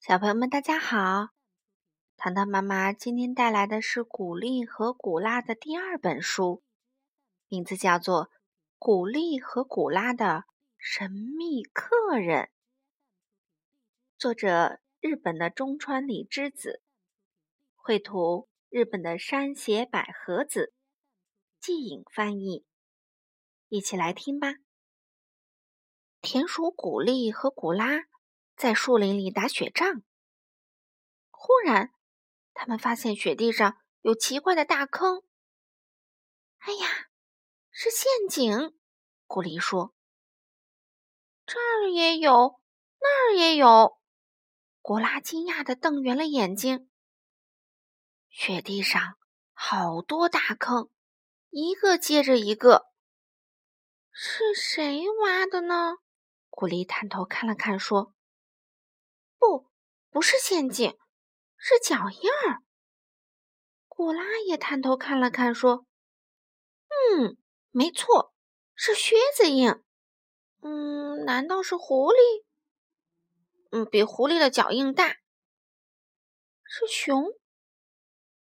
小朋友们，大家好！糖糖妈妈今天带来的是古丽和古拉的第二本书，名字叫做《古丽和古拉的神秘客人》，作者日本的中川里之子，绘图日本的山胁百合子，季影翻译。一起来听吧。田鼠古丽和古拉。在树林里打雪仗，忽然，他们发现雪地上有奇怪的大坑。哎呀，是陷阱！古丽说：“这儿也有，那儿也有。”古拉惊讶的瞪圆了眼睛。雪地上好多大坑，一个接着一个。是谁挖的呢？古丽探头看了看，说。不，不是陷阱，是脚印儿。古拉也探头看了看，说：“嗯，没错，是靴子印。嗯，难道是狐狸？嗯，比狐狸的脚印大。是熊，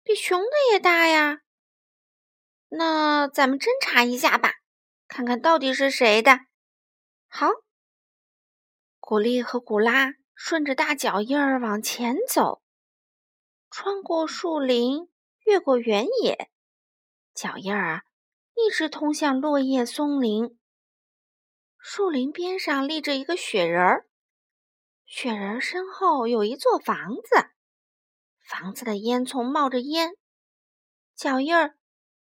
比熊的也大呀。那咱们侦查一下吧，看看到底是谁的。好，古丽和古拉。”顺着大脚印儿往前走，穿过树林，越过原野，脚印儿啊，一直通向落叶松林。树林边上立着一个雪人儿，雪人儿身后有一座房子，房子的烟囱冒着烟，脚印儿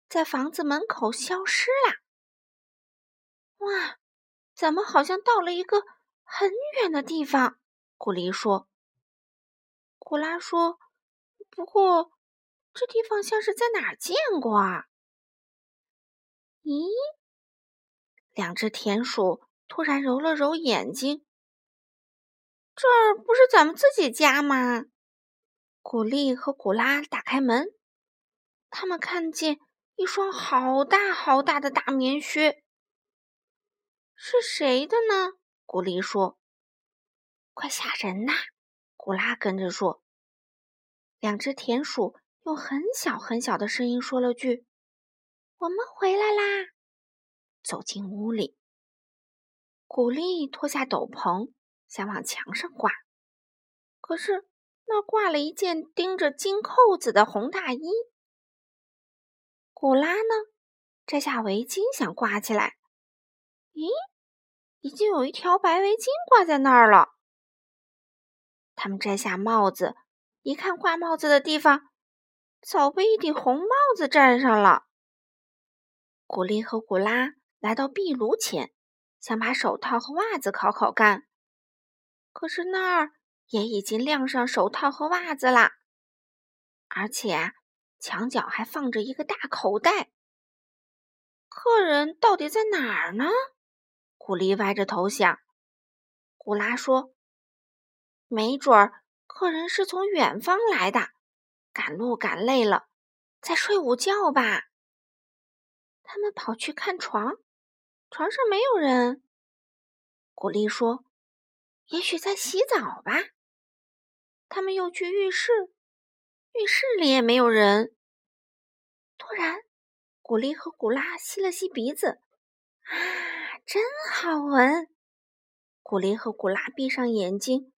在房子门口消失了。哇，怎么好像到了一个很远的地方？古丽说：“古拉说，不过这地方像是在哪儿见过啊？”咦，两只田鼠突然揉了揉眼睛，“这儿不是咱们自己家吗？”古丽和古拉打开门，他们看见一双好大好大的大棉靴。是谁的呢？古丽说。快吓人呐！古拉跟着说。两只田鼠用很小很小的声音说了句：“我们回来啦！”走进屋里，古丽脱下斗篷，想往墙上挂，可是那挂了一件钉着金扣子的红大衣。古拉呢，摘下围巾想挂起来，咦，已经有一条白围巾挂在那儿了。他们摘下帽子，一看挂帽子的地方，早被一顶红帽子占上了。古丽和古拉来到壁炉前，想把手套和袜子烤烤干，可是那儿也已经晾上手套和袜子啦，而且墙角还放着一个大口袋。客人到底在哪儿呢？古丽歪着头想。古拉说。没准儿，客人是从远方来的，赶路赶累了，在睡午觉吧。他们跑去看床，床上没有人。古丽说：“也许在洗澡吧。”他们又去浴室，浴室里也没有人。突然，古丽和古拉吸了吸鼻子，啊，真好闻！古丽和古拉闭上眼睛。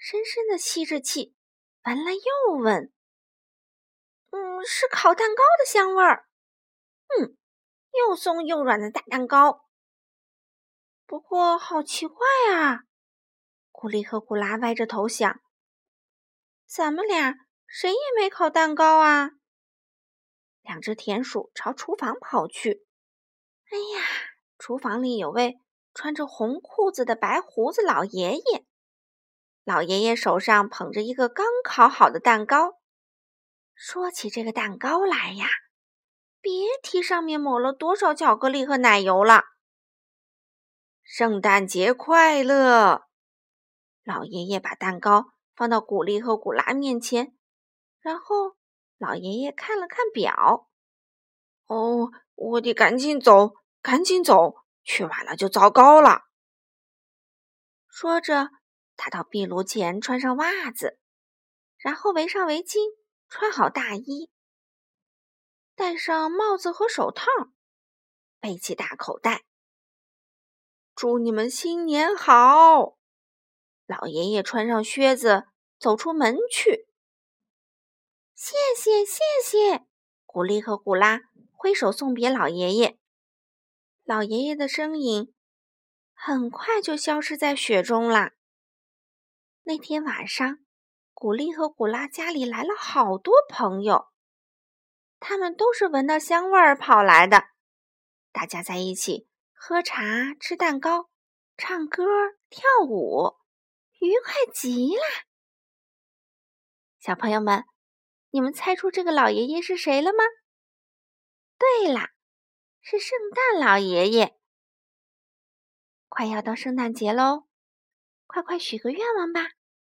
深深的吸着气，闻了又闻，嗯，是烤蛋糕的香味儿。嗯，又松又软的大蛋糕。不过好奇怪啊！古丽和古拉歪着头想：咱们俩谁也没烤蛋糕啊！两只田鼠朝厨房跑去。哎呀，厨房里有位穿着红裤子的白胡子老爷爷。老爷爷手上捧着一个刚烤好的蛋糕，说起这个蛋糕来呀，别提上面抹了多少巧克力和奶油了。圣诞节快乐！老爷爷把蛋糕放到古丽和古拉面前，然后老爷爷看了看表，哦，我得赶紧走，赶紧走，去晚了就糟糕了。说着。他到壁炉前穿上袜子，然后围上围巾，穿好大衣，戴上帽子和手套，背起大口袋。祝你们新年好！老爷爷穿上靴子，走出门去。谢谢，谢谢！古丽和古拉挥手送别老爷爷。老爷爷的身影很快就消失在雪中啦。那天晚上，古丽和古拉家里来了好多朋友，他们都是闻到香味儿跑来的。大家在一起。喝茶、吃蛋糕、唱歌、跳舞，愉快极了。小朋友们，你们猜出这个老爷爷是谁了吗？对啦，是圣诞老爷爷。快要到圣诞节喽，快快许个愿望吧！